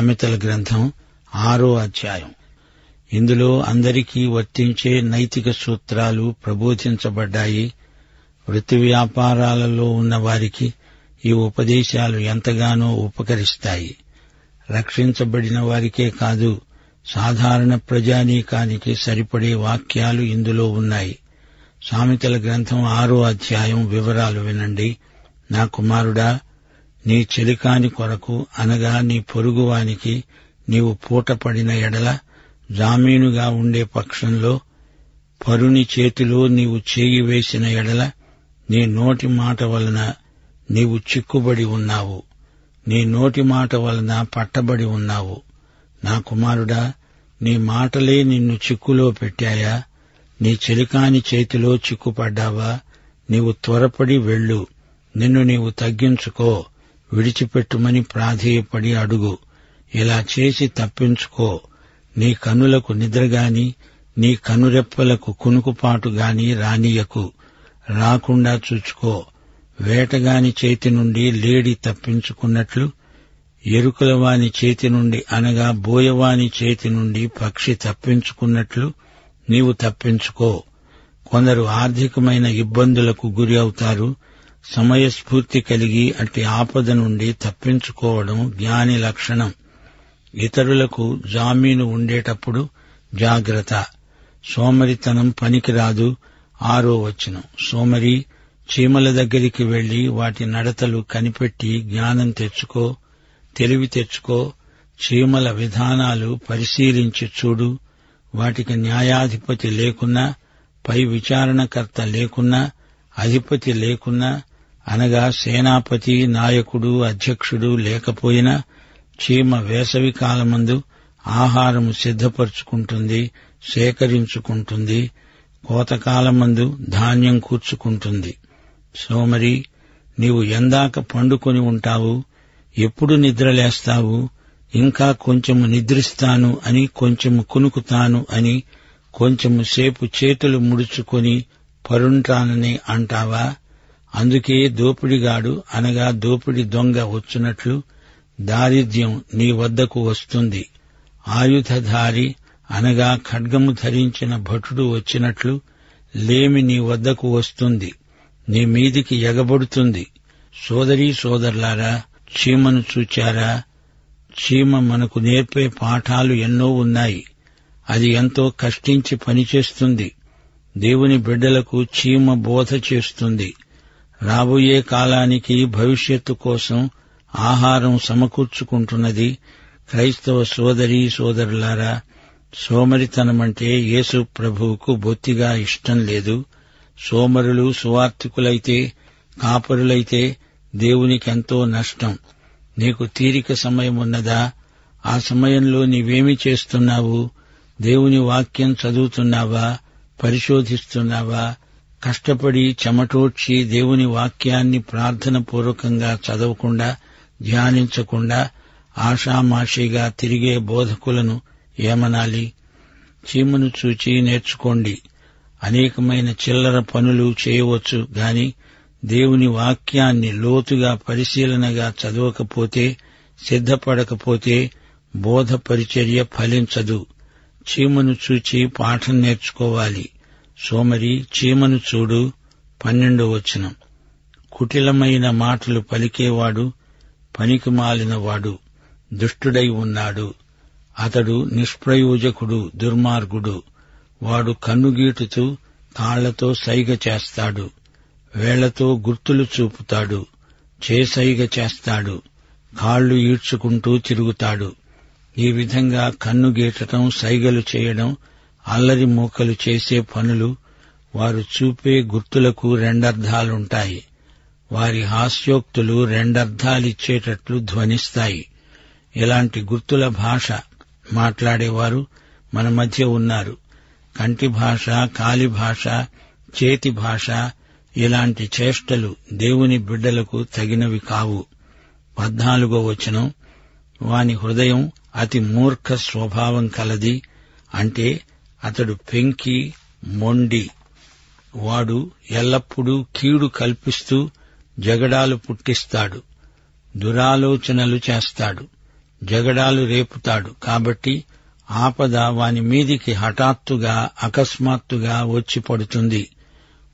సామెతల గ్రంథం ఆరో అధ్యాయం. ఇందులో అందరికీ వర్తించే నైతిక సూత్రాలు ప్రబోధించబడ్డాయి. వృత్తి వ్యాపారాలలో ఉన్న వారికి ఈ ఉపదేశాలు ఎంతగానో ఉపకరిస్తాయి. రక్షించబడిన వారికే కాదు సాధారణ ప్రజానీకానికి సరిపడే వాక్యాలు ఇందులో ఉన్నాయి. సామెతల గ్రంథం ఆరో అధ్యాయం వివరాలు వినండి. నా కుమారుడా నీ చెలికాని కొరకు అనగా నీ పొరుగువానికి నీవు పూటపడిన ఎడల జామీనుగా ఉండే పక్షంలో పరుని చేతిలో నీవు చేయి వేసిన ఎడల నీ నోటి మాట వలన నీవు చిక్కుబడి ఉన్నావు. నీ నోటి మాట వలన పట్టబడి ఉన్నావు. నా కుమారుడా నీ మాటలే నిన్ను చిక్కులో పెట్టాయా? నీ చెలికాని చేతిలో చిక్కుపడ్డావా? నీవు త్వరపడి వెళ్ళు. నిన్ను నీవు తగ్గించుకో. విడిచిపెట్టుమని ప్రాధేయపడి అడుగు. ఇలా చేసి తప్పించుకో. నీ కనులకు నిద్రగాని నీ కనురెప్పలకు కునుకుపాటు గాని రానియకు. రాకుండా చూచుకో. వేటగాని చేతి నుండి లేడి తప్పించుకున్నట్లు ఎరుకలవాని చేతి నుండి అనగా బోయవాని చేతి నుండి పక్షి తప్పించుకున్నట్లు నీవు తప్పించుకో. కొందరు ఆర్థికమైన ఇబ్బందులకు గురి అవుతారు. సమయస్ఫూర్తి కలిగి అట్టి ఆపద నుండి తప్పించుకోవడం జ్ఞాని లక్షణం. ఇతరులకు జామీను ఉండేటప్పుడు జాగ్రత్త. సోమరితనం పనికిరాదు ఆరో వచనం. సోమరి చీమల దగ్గరికి వెళ్ళి వాటి నడతలు కనిపెట్టి జ్ఞానం తెచ్చుకో తెలివి తెచ్చుకో చీమల విధానాలు పరిశీలించి చూడు. వాటికి న్యాయాధిపతి లేకున్నా పై విచారణకర్త లేకున్నా అధిపతి లేకున్నా అనగా సేనాపతి నాయకుడు అధ్యక్షుడు లేకపోయినా చీమ వేసవి కాలమందు ఆహారము సిద్ధపరుచుకుంటుంది సేకరించుకుంటుంది కోతకాలమందు ధాన్యం కూర్చుకుంటుంది. సోమరి నీవు ఎందాక పండుకొని ఉంటావు ఎప్పుడు నిద్రలేస్తావు ఇంకా కొంచెము నిద్రిస్తాను అని కొంచెము కునుకుతాను అని కొంచెము సేపు చేతులు ముడుచుకొని పరుంటానని అంటావా? అందుకే దోపిడిగాడు అనగా దోపిడి దొంగ వచ్చినట్లు దారిద్ర్యం నీ వద్దకు వస్తుంది. ఆయుధధారి అనగా ఖడ్గము ధరించిన భటుడు వచ్చినట్లు లేమి నీ వద్దకు వస్తుంది. నీ మీదికి ఎగబడుతుంది. సోదరీ సోదరులారా చీమను చూచారా? చీమ మనకు నేర్పే పాఠాలు ఎన్నో ఉన్నాయి. అది ఎంతో కష్టించి పనిచేస్తుంది. దేవుని బిడ్డలకు చీమ బోధ చేస్తుంది. రాబోయే కాలానికి భవిష్యత్తు కోసం ఆహారం సమకూర్చుకుంటున్నది క్రైస్తవ సోదరీ సోదరులారా సోమరితనమంటే యేసు ప్రభువుకు బొత్తిగా ఇష్టం లేదు. సోమరులు సువార్థికులైతే కాపరులైతే దేవునికెంతో నష్టం. నీకు తీరిక సమయం ఉన్నదా? ఆ సమయంలో నీవేమి చేస్తున్నావు? దేవుని వాక్యం చదువుతున్నావా? పరిశోధిస్తున్నావా? కష్టపడి చెమటోడ్చి దేవుని వాక్యాన్ని ప్రార్థన పూర్వకంగా చదవకుండా ధ్యానించకుండా ఆషామాషిగా తిరిగే బోధకులను ఏమనాలి? చీమను చూచి నేర్చుకోండి. అనేకమైన చిల్లర పనులు చేయవచ్చు గాని దేవుని వాక్యాన్ని లోతుగా పరిశీలనగా చదవకపోతే సిద్ధపడకపోతే బోధ పరిచర్య ఫలించదు. చీమను చూచి పాఠం నేర్చుకోవాలి. సోమరి చీమను చూడు పన్నెండో వచనం. కుటిలమైన మాటలు పలికేవాడు పనికి మాలినవాడు దుష్టుడై ఉన్నాడు. అతడు నిష్ప్రయోజకుడు దుర్మార్గుడు. వాడు కన్నుగీటుతూ తాళ్ళతో సైగ చేస్తాడు. వేళ్ళతో గుర్తులు చూపుతాడు. చేసైగ చేస్తాడు. కాళ్ళు ఈడ్చుకుంటూ తిరుగుతాడు. ఈ విధంగా కన్ను గీటటం సైగలు చేయడం అల్లరి మూకలు చేసే పనులు వారు చూపే గుర్తులకు రెండర్థాలుంటాయి వారి హాస్యోక్తులు రెండర్థాలిచ్చేటట్లు ధ్వనిస్తాయి. ఇలాంటి గుర్తుల భాష మాట్లాడేవారు మన మధ్య ఉన్నారు. కంటి భాష కాలి భాష చేతి భాష ఇలాంటి చేష్టలు దేవుని బిడ్డలకు తగినవి కావు. పద్నాలుగో వచనం వాని హృదయం అతి మూర్ఖ స్వభావం కలది అంటే అతడు పెంకి మొండి. వాడు ఎల్లప్పుడూ కీడు కల్పిస్తూ జగడాలు పుట్టిస్తాడు. దురాలోచనలు చేస్తాడు. జగడాలు రేపుతాడు. కాబట్టి ఆపద వాని మీదికి హఠాత్తుగా అకస్మాత్తుగా వచ్చి పడుతుంది.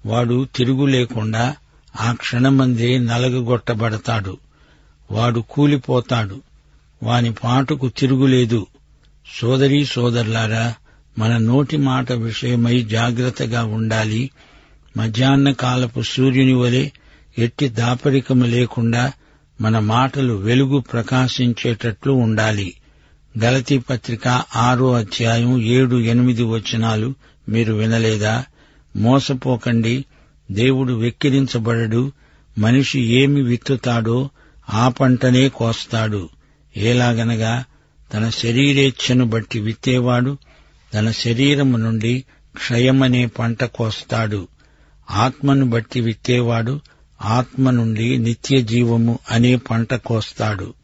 వాడు తిరుగు లేకుండా ఆ క్షణమందే నలగగొట్టబడతాడు. వాడు కూలిపోతాడు. వాని పాటుకు తిరుగులేదు. సోదరీ సోదరులారా మన నోటి మాట విషయమై జాగ్రత్తగా ఉండాలి. మధ్యాహ్న కాలపు సూర్యుని వలె ఎట్టి దాపరికము లేకుండా మన మాటలు వెలుగు ప్రకాశించేటట్లు ఉండాలి. గలతీ పత్రిక ఆరో అధ్యాయం ఏడు ఎనిమిది వచనాలు మీరు వినలేదా? మోసపోకండి. దేవుడు వెక్కిరించబడడు. మనిషి ఏమి విత్తుతాడో ఆ పంటనే కోస్తాడు. ఏలాగనగా తన శరీరేచ్ఛను బట్టి విత్తేవాడు తన శరీరము నుండి క్షయమనే పంట కోస్తాడు. ఆత్మను బట్టి విత్తేవాడు ఆత్మ నుండి నిత్య జీవము అనే పంట కోస్తాడు.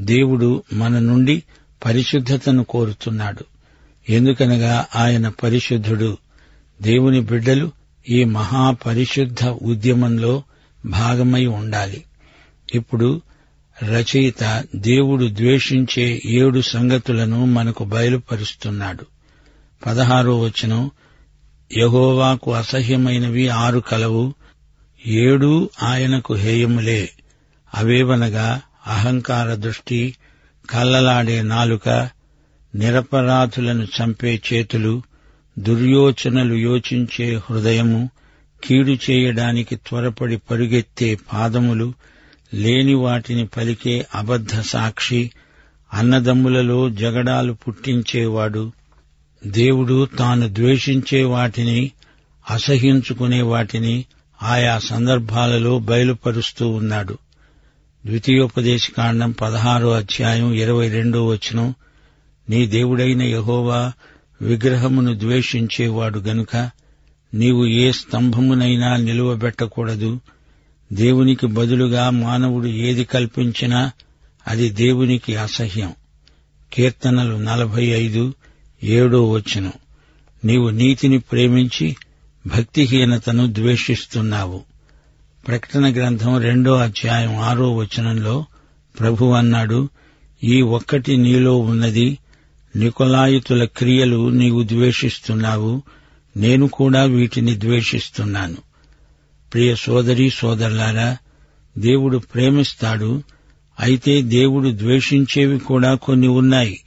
దేవుడు మన నుండి పరిశుద్ధతను కోరుతున్నాడు. ఎందుకనగా ఆయన పరిశుద్ధుడు. దేవుని బిడ్డలు ఈ మహాపరిశుద్ధ ఉద్యమంలో భాగమై ఉండాలి. ఇప్పుడు రచయిత దేవుడు ద్వేషించే ఏడు సంగతులను మనకు బయలుపరుస్తున్నాడు. పదహారో వచనం యహోవాకు అసహ్యమైనవి ఆరు కలవు ఏడు ఆయనకు హేయములే. అవేవనగా అహంకార దృష్టి కల్లలాడే నాలుక నిరపరాధులను చంపే చేతులు దుర్యోచనలు యోచించే హృదయము కీడు చేయడానికి త్వరపడి పరుగెత్తే పాదములు లేని వాటిని పలికే అబద్ధ సాక్షి అన్నదమ్ములలో జగడాలు పుట్టించేవాడు దేవుడు తాను ద్వేషించే వాటిని అసహించుకునే వాటిని ఆయా సందర్భాలలో బయలుపరుస్తూ ఉన్నాడు. ద్వితీయోపదేశకాండం పదహారో అధ్యాయం ఇరవై రెండో వచనం నీ దేవుడైన యహోవా విగ్రహమును ద్వేషించేవాడు గనుక నీవు ఏ స్తంభమునైనా నిలువబెట్టకూడదు. దేవునికి బదులుగా మానవుడు ఏది కల్పించినా అది దేవునికి అసహ్యం. కీర్తనలు నలభై ఐదు ఏడో వచనం. నీవు నీతిని ప్రేమించి భక్తిహీనతను ద్వేషిస్తున్నావు. ప్రకటన గ్రంథం రెండో అధ్యాయం ఆరో వచనంలో ప్రభు అన్నాడు ఈ ఒక్కటి నీలో ఉన్నది నికొలాయుతుల క్రియలు నీవు ద్వేషిస్తున్నావు నేను కూడా వీటిని ద్వేషిస్తున్నాను. ప్రియ సోదరి సోదరులారా దేవుడు ప్రేమిస్తాడు అయితే దేవుడు ద్వేషించేవి కూడా కొన్ని ఉన్నాయి.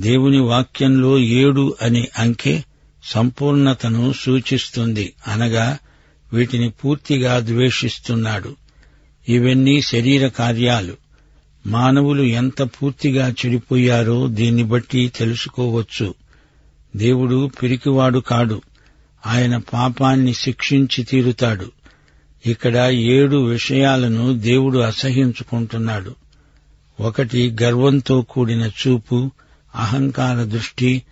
దేవుని వాక్యంలో ఏడు అనే అంకె సంపూర్ణతను సూచిస్తుంది. అనగా వీటిని పూర్తిగా ద్వేషిస్తున్నాడు. ఇవన్నీ శరీర కార్యాలు. మానవులు ఎంత పూర్తిగా చెడిపోయారో దీన్ని బట్టి తెలుసుకోవచ్చు. దేవుడు పిరికివాడు కాడు. ఆయన పాపాన్ని శిక్షించి తీరుతాడు. ఇక్కడ ఏడు విషయాలను దేవుడు అసహించుకుంటున్నాడు. ఒకటి గర్వంతో కూడిన చూపు అహంకార దృష్టి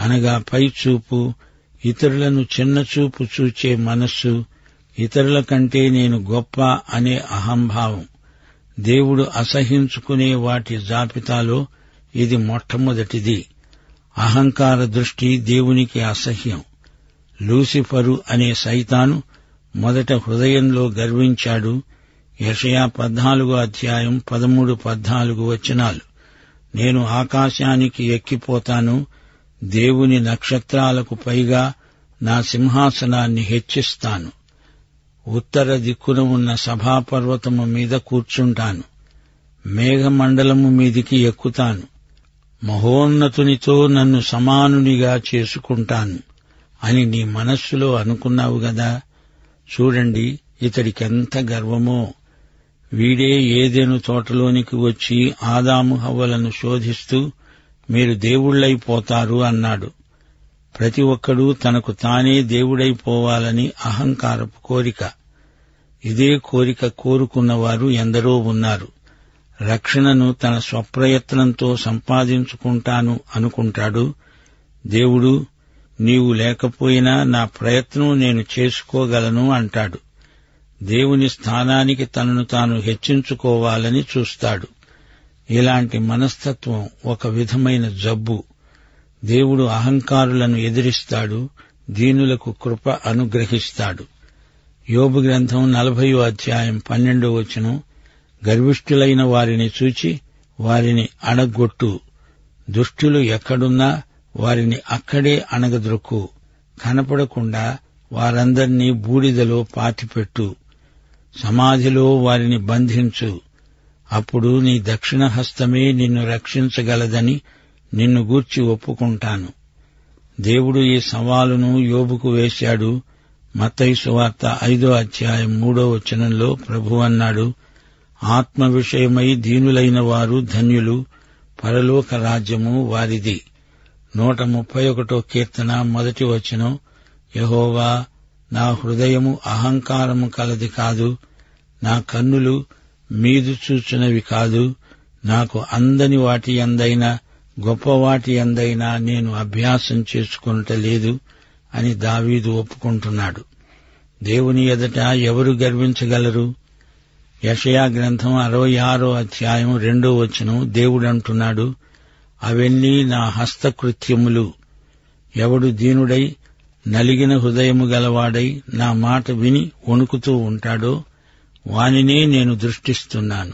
అనగా పై చూపు ఇతరులను చిన్న చూపు చూచే మనస్సు ఇతరుల కంటే నేను గొప్ప అనే అహంభావం. దేవుడు అసహించుకునే వాటి జాబితాలో ఇది మొట్టమొదటిది. అహంకార దృష్టి దేవునికి అసహ్యం. లూసిఫరు అనే సైతాను మొదట హృదయంలో గర్వించాడు. యషయా పద్నాలుగో అధ్యాయం పదమూడు పద్నాలుగు వచనాలు. నేను ఆకాశానికి ఎక్కిపోతాను. దేవుని నక్షత్రాలకు పైగా నా సింహాసనాన్ని హెచ్చిస్తాను. ఉత్తర దిక్కున ఉన్న సభాపర్వతము మీద కూర్చుంటాను. మేఘమండలము మీదికి ఎక్కుతాను. మహోన్నతునితో నన్ను సమానునిగా చేసుకుంటాను అని నీ మనస్సులో అనుకున్నావు గదా? చూడండి ఇతడికెంత గర్వమో. వీడే ఏదేను తోటలోనికి వచ్చి ఆదాము హవ్వలను శోధిస్తూ మీరు దేవుళ్ళైపోతారు అన్నాడు. ప్రతి ఒక్కడూ తనకు తానే దేవుడైపోవాలని అహంకారపు కోరిక. ఇదే కోరిక కోరుకున్నవారు ఎందరో ఉన్నారు. రక్షణను తన స్వప్రయత్నంతో సంపాదించుకుంటాను అనుకుంటాడు. దేవుడు నీవు లేకపోయినా నా ప్రయత్నం నేను చేసుకోగలను అంటాడు. దేవుని స్థానానికి తనను తాను హెచ్చించుకోవాలని చూస్తాడు. ఇలాంటి మనస్తత్వం ఒక విధమైన జబ్బు. దేవుడు అహంకారులను ఎదిరిస్తాడు దీనులకు కృప అనుగ్రహిస్తాడు. యోబు గ్రంథం నలభయో అధ్యాయం పన్నెండో వచనం గర్విష్ఠులైన వారిని చూచి వారిని అణగొట్టు. దుష్టులు ఎక్కడున్నా వారిని అక్కడే అణగద్రొక్కు కనపడకుండా వారందర్నీ బూడిదలో పాతిపెట్టు. సమాధిలో వారిని బంధించు. అప్పుడు నీ దక్షిణ హస్తమే నిన్ను రక్షించగలదని నిన్ను గూర్చి ఒప్పుకుంటాను. దేవుడు ఈ సవాలును యోబుకు వేశాడు. మత్తయి సువార్త ఐదో అధ్యాయం మూడో వచనంలో ప్రభు అన్నాడు ఆత్మ విషయమై దీనులైన వారు ధన్యులు పరలోక రాజ్యము వారిది. నూట ముప్పై ఒకటో కీర్తన మొదటి వచనం యహోవా నా హృదయము అహంకారము కలది కాదు నా కన్నులు మీదు చూచునవి కాదు నాకు అందని వాటి అందైనా గొప్ప వాటి అందైనా నేను అభ్యాసం చేసుకునటలేదు అని దావీదు ఒప్పుకుంటున్నాడు. దేవుని ఎదుట ఎవరు గర్వించగలరు? యషయా గ్రంథం అరవై ఆరో అధ్యాయం రెండో వచనం దేవుడంటున్నాడు అవన్నీ నా హస్తకృత్యములు. ఎవడు దీనుడై నలిగిన హృదయము గలవాడై నా మాట విని వణుకుతూ ఉంటాడో వానినే నేను దృష్టిస్తున్నాను.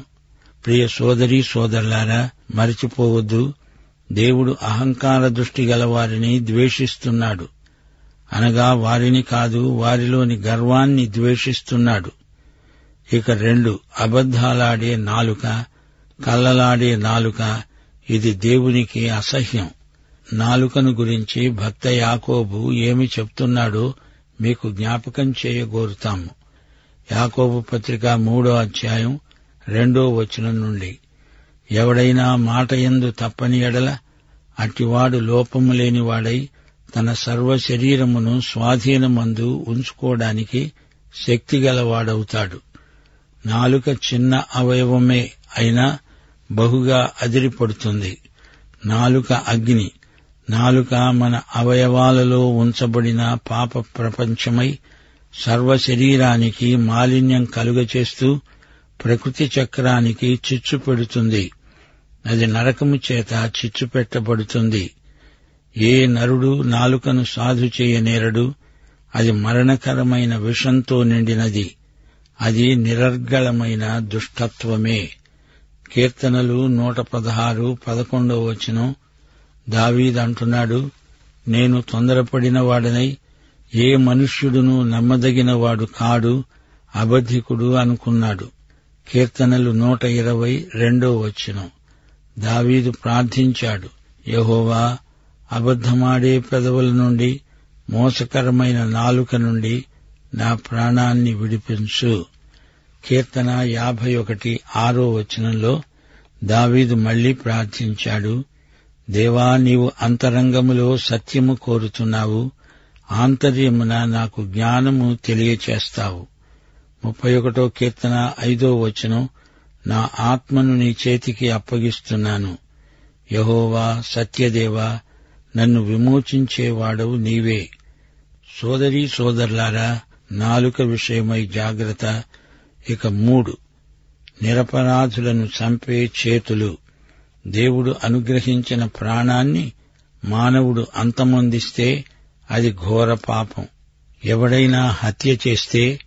ప్రియ సోదరి సోదరులారా మరిచిపోవద్దు. దేవుడు అహంకార దృష్టి గలవారిని ద్వేషిస్తున్నాడు. అనగా వారిని కాదు వారిలోని గర్వాన్ని ద్వేషిస్తున్నాడు. ఇక రెండు అబద్ధాలాడే నాలుక కల్లలాడే నాలుక ఇది దేవునికి అసహ్యం. నాలుకను గురించి భక్త యాకోబు ఏమి చెప్తున్నాడో మీకు జ్ఞాపకం చేయగోరుతాము. యాకోబు పత్రిక మూడో అధ్యాయం రెండో వచనం నుండి. ఎవడైనా మాట ఎందు తప్పని ఎడల అట్టివాడు లోపము లేనివాడై తన సర్వ శరీరమును స్వాధీనమందు ఉంచుకోవడానికి శక్తిగలవాడవుతాడు నాలుక చిన్న అవయవమే అయినా బహుగా అదిరిపడుతుంది. నాలుక అగ్ని నాలుక మన అవయవాలలో ఉంచబడిన పాప ప్రపంచమై సర్వ శరీరానికి మాలిన్యం కలుగచేస్తూ ప్రకృతి చక్రానికి చిచ్చు పెడుతుంది. అది నరకము చేత చిచ్చు పెట్టబడుతుంది. ఏ నరుడు నాలుకను సాధు చేయనేరడు అది మరణకరమైన విషంతో నిండినది. అది నిరర్గళమైన దుష్టత్వమే. కీర్తనలు నూట పదహారు పదకొండవ వచనం దావీదంటున్నాడు నేను తొందరపడిన వాడనై ఏ మనుష్యుడును నమ్మదగిన వాడు కాడు అబద్ధికుడు అనుకున్నాడు. కీర్తనలు నూట ఇరవై రెండో వచనం. దావీదు ప్రార్థించాడు యహోవా అబద్ధమాడే పెదవుల నుండి మోసకరమైన నాలుక నుండి నా ప్రాణాన్ని విడిపించు. కీర్తన యాభై ఒకటి ఆరో వచనంలో దావీదు మళ్ళీ ప్రార్థించాడు దేవా నీవు అంతరంగములో సత్యము కోరుతున్నావు ఆంతర్యమున నాకు జ్ఞానము తెలియచేస్తావు. ముప్పై ఒకటో కీర్తన ఐదో వచనం నా ఆత్మను నీ చేతికి అప్పగిస్తున్నాను. యహోవా సత్యదేవా నన్ను విమోచించేవాడవు నీవే. సోదరీ సోదరులారా నాలుక విషయమై జాగ్రత్త. ఇక మూడు. నిరపరాధులను చంపే చేతులు. దేవుడు అనుగ్రహించిన ప్రాణాన్ని మానవుడు అంతమొందిస్తే అది ఘోర పాపం. ఎవడైనా హత్య చేస్తే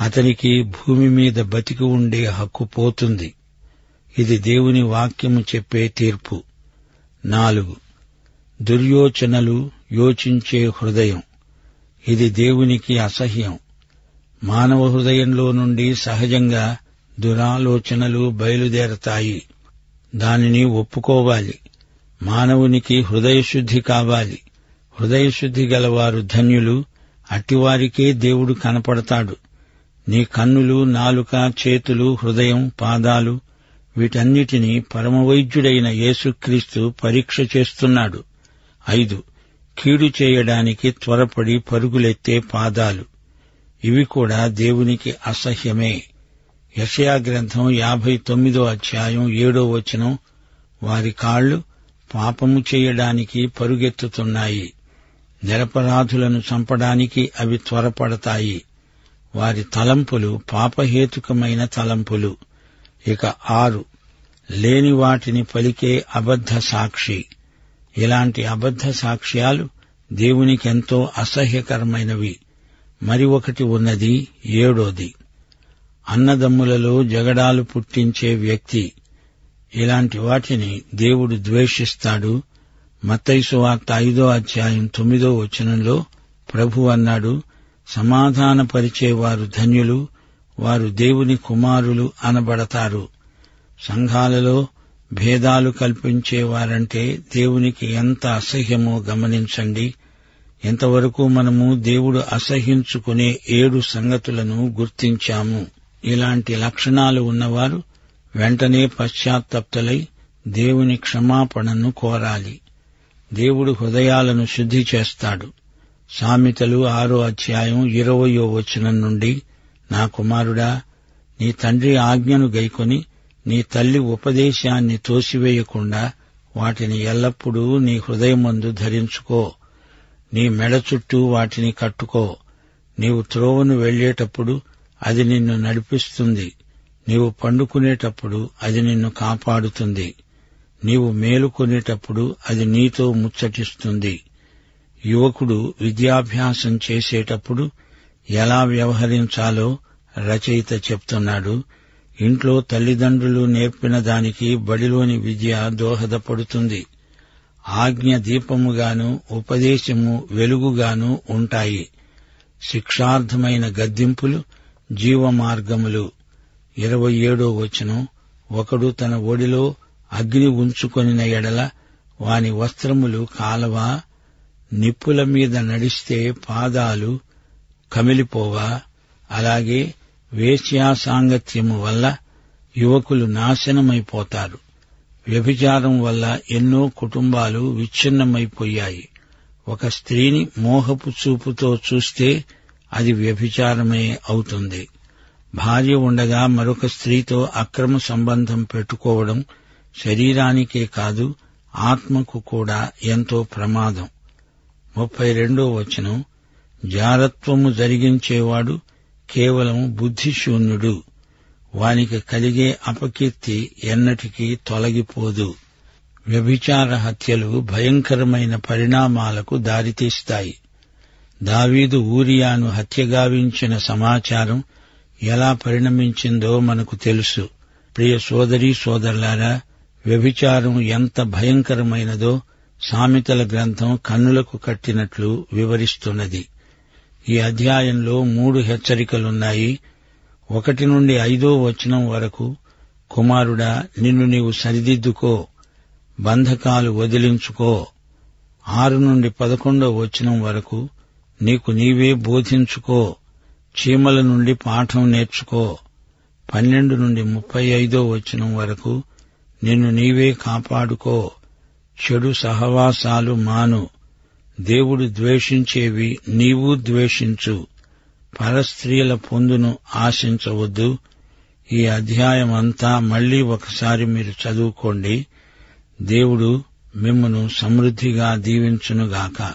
అతనికి భూమి మీద బతికి ఉండే హక్కు పోతుంది. ఇది దేవుని వాక్యము చెప్పే తీర్పు. నాలుగు. దుర్యోచనలు యోచించే హృదయం. ఇది దేవునికి అసహ్యం. మానవ హృదయంలో నుండి సహజంగా దురాలోచనలు బయలుదేరతాయి. దానిని ఒప్పుకోవాలి. మానవునికి హృదయశుద్ధి కావాలి. హృదయశుద్ధి గలవారు ధన్యులు అట్టివారికే దేవుడు కనపడతాడు. నీ కన్నులు నాలుక చేతులు హృదయం పాదాలు వీటన్నిటినీ పరమవైద్యుడైన యేసుక్రీస్తు పరీక్ష చేస్తున్నాడు. ఐదు. కీడు చేయడానికి త్వరపడి పరుగులెత్తే పాదాలు. ఇవి కూడా దేవునికి అసహ్యమే. యషయా గ్రంథం యాభై తొమ్మిదో అధ్యాయం ఏడో వచనం వారి కాళ్ళు పాపము చేయడానికి పరుగెత్తుతున్నాయి నిరపరాధులను చంపడానికి అవి త్వరపడతాయి. వారి తలంపులు పాపహేతుకమైన తలంపులు. ఇక ఆరు లేని వాటిని పలికే అబద్ధ సాక్షి. ఇలాంటి అబద్ధ సాక్ష్యాలు దేవునికెంతో అసహ్యకరమైనవి. మరి ఒకటి ఉన్నది ఏడోది. అన్నదమ్ములలో జగడాలు పుట్టించే వ్యక్తి. ఇలాంటి వాటిని దేవుడు ద్వేషిస్తాడు. మత్తైసు వార్త ఐదో అధ్యాయం తొమ్మిదో వచనంలో ప్రభు అన్నాడు సమాధానపరిచేవారు ధన్యులు వారు దేవుని కుమారులు అనబడతారు. సంఘాలలో భేదాలు కల్పించేవారంటే దేవునికి ఎంత అసహ్యమో గమనించండి. ఎంతవరకు మనము దేవుడు అసహించుకునే ఏడు సంగతులను గుర్తించాము. ఇలాంటి లక్షణాలు ఉన్నవారు వెంటనే పశ్చాత్తప్తులై దేవుని క్షమాపణను కోరాలి. దేవుడు హృదయాలను శుద్ధి చేస్తాడు. సామెతలు ఆరో అధ్యాయం ఇరవయో వచనం నుండి నా కుమారుడా నీ తండ్రి ఆజ్ఞను గైకొని నీ తల్లి ఉపదేశాన్ని తోసివేయకుండా వాటిని ఎల్లప్పుడూ నీ హృదయమందు ధరించుకో. నీ మెడ చుట్టూ వాటిని కట్టుకో. నీవు త్రోవను వెళ్ళేటప్పుడు అది నిన్ను నడిపిస్తుంది. నీవు పండుకునేటప్పుడు అది నిన్ను కాపాడుతుంది. నీవు మేలుకొనేటప్పుడు అది నీతో ముచ్చటిస్తుంది. యువకుడు విద్యాభ్యాసం చేసేటప్పుడు ఎలా వ్యవహరించాలో రచయిత చెప్తున్నాడు. ఇంట్లో తల్లిదండ్రులు నేర్పిన దానికి బడిలోని విద్య దోహదపడుతుంది. ఆజ్ఞ దీపముగాను ఉపదేశము వెలుగుగాను ఉంటాయి. శిక్షార్థమైన గద్దింపులు జీవమార్గములు. ఇరవై ఏడో వచనం. ఒకడు తన ఒడిలో అగ్ని ఉంచుకొనిన ఎడల వాని వస్త్రములు కాలవా? నిప్పుల మీద నడిస్తే పాదాలు కమిలిపోవా? అలాగే వేశ్యాసాంగత్యము వల్ల యువకులు నాశనమైపోతారు. వ్యభిచారం వల్ల ఎన్నో కుటుంబాలు విచ్ఛిన్నమైపోయాయి. ఒక స్త్రీని మోహపు చూపుతో చూస్తే అది వ్యభిచారమే అవుతుంది. భార్య ఉండగా మరొక స్త్రీతో అక్రమ సంబంధం పెట్టుకోవడం శరీరానికే కాదు ఆత్మకు కూడా ఎంతో ప్రమాదం. ముప్పై రెండో వచనం జారత్వము జరిగించేవాడు కేవలం బుద్ధిశూన్యుడు. వానికి కలిగే అపకీర్తి ఎన్నటికీ తొలగిపోదు. వ్యభిచార హత్యలు భయంకరమైన పరిణామాలకు దారితీస్తాయి. దావీదు ఊరియాను హత్యగావించిన సమాచారం ఎలా పరిణమించిందో మనకు తెలుసు. ప్రియ సోదరీ సోదరులారా వ్యభిచారం ఎంత భయంకరమైనదో సామెతల గ్రంథం కన్నులకు కట్టినట్లు వివరిస్తున్నది. ఈ అధ్యాయంలో మూడు హెచ్చరికలున్నాయి. ఒకటి నుండి ఐదో వచనం వరకు కుమారుడా నిన్ను నీవు సరిదిద్దుకో బంధకాలు వదిలించుకో. ఆరు నుండి పదకొండో వచనం వరకు నీకు నీవే బోధించుకో. చీమల నుండి పాఠం నేర్చుకో. పన్నెండు నుండి ముప్పై ఐదో వచనం వరకు నిన్ను నీవే కాపాడుకో. చెడు సహవాసాలు మాను. దేవుడు ద్వేషించేవి నీవు ద్వేషించు. పరస్త్రీల పొందును ఆశించవద్దు. ఈ అధ్యాయం అంతా మళ్ళీ ఒకసారి మీరు చదువుకోండి. దేవుడు మిమ్మను సమృద్ధిగా దీవించునుగాక.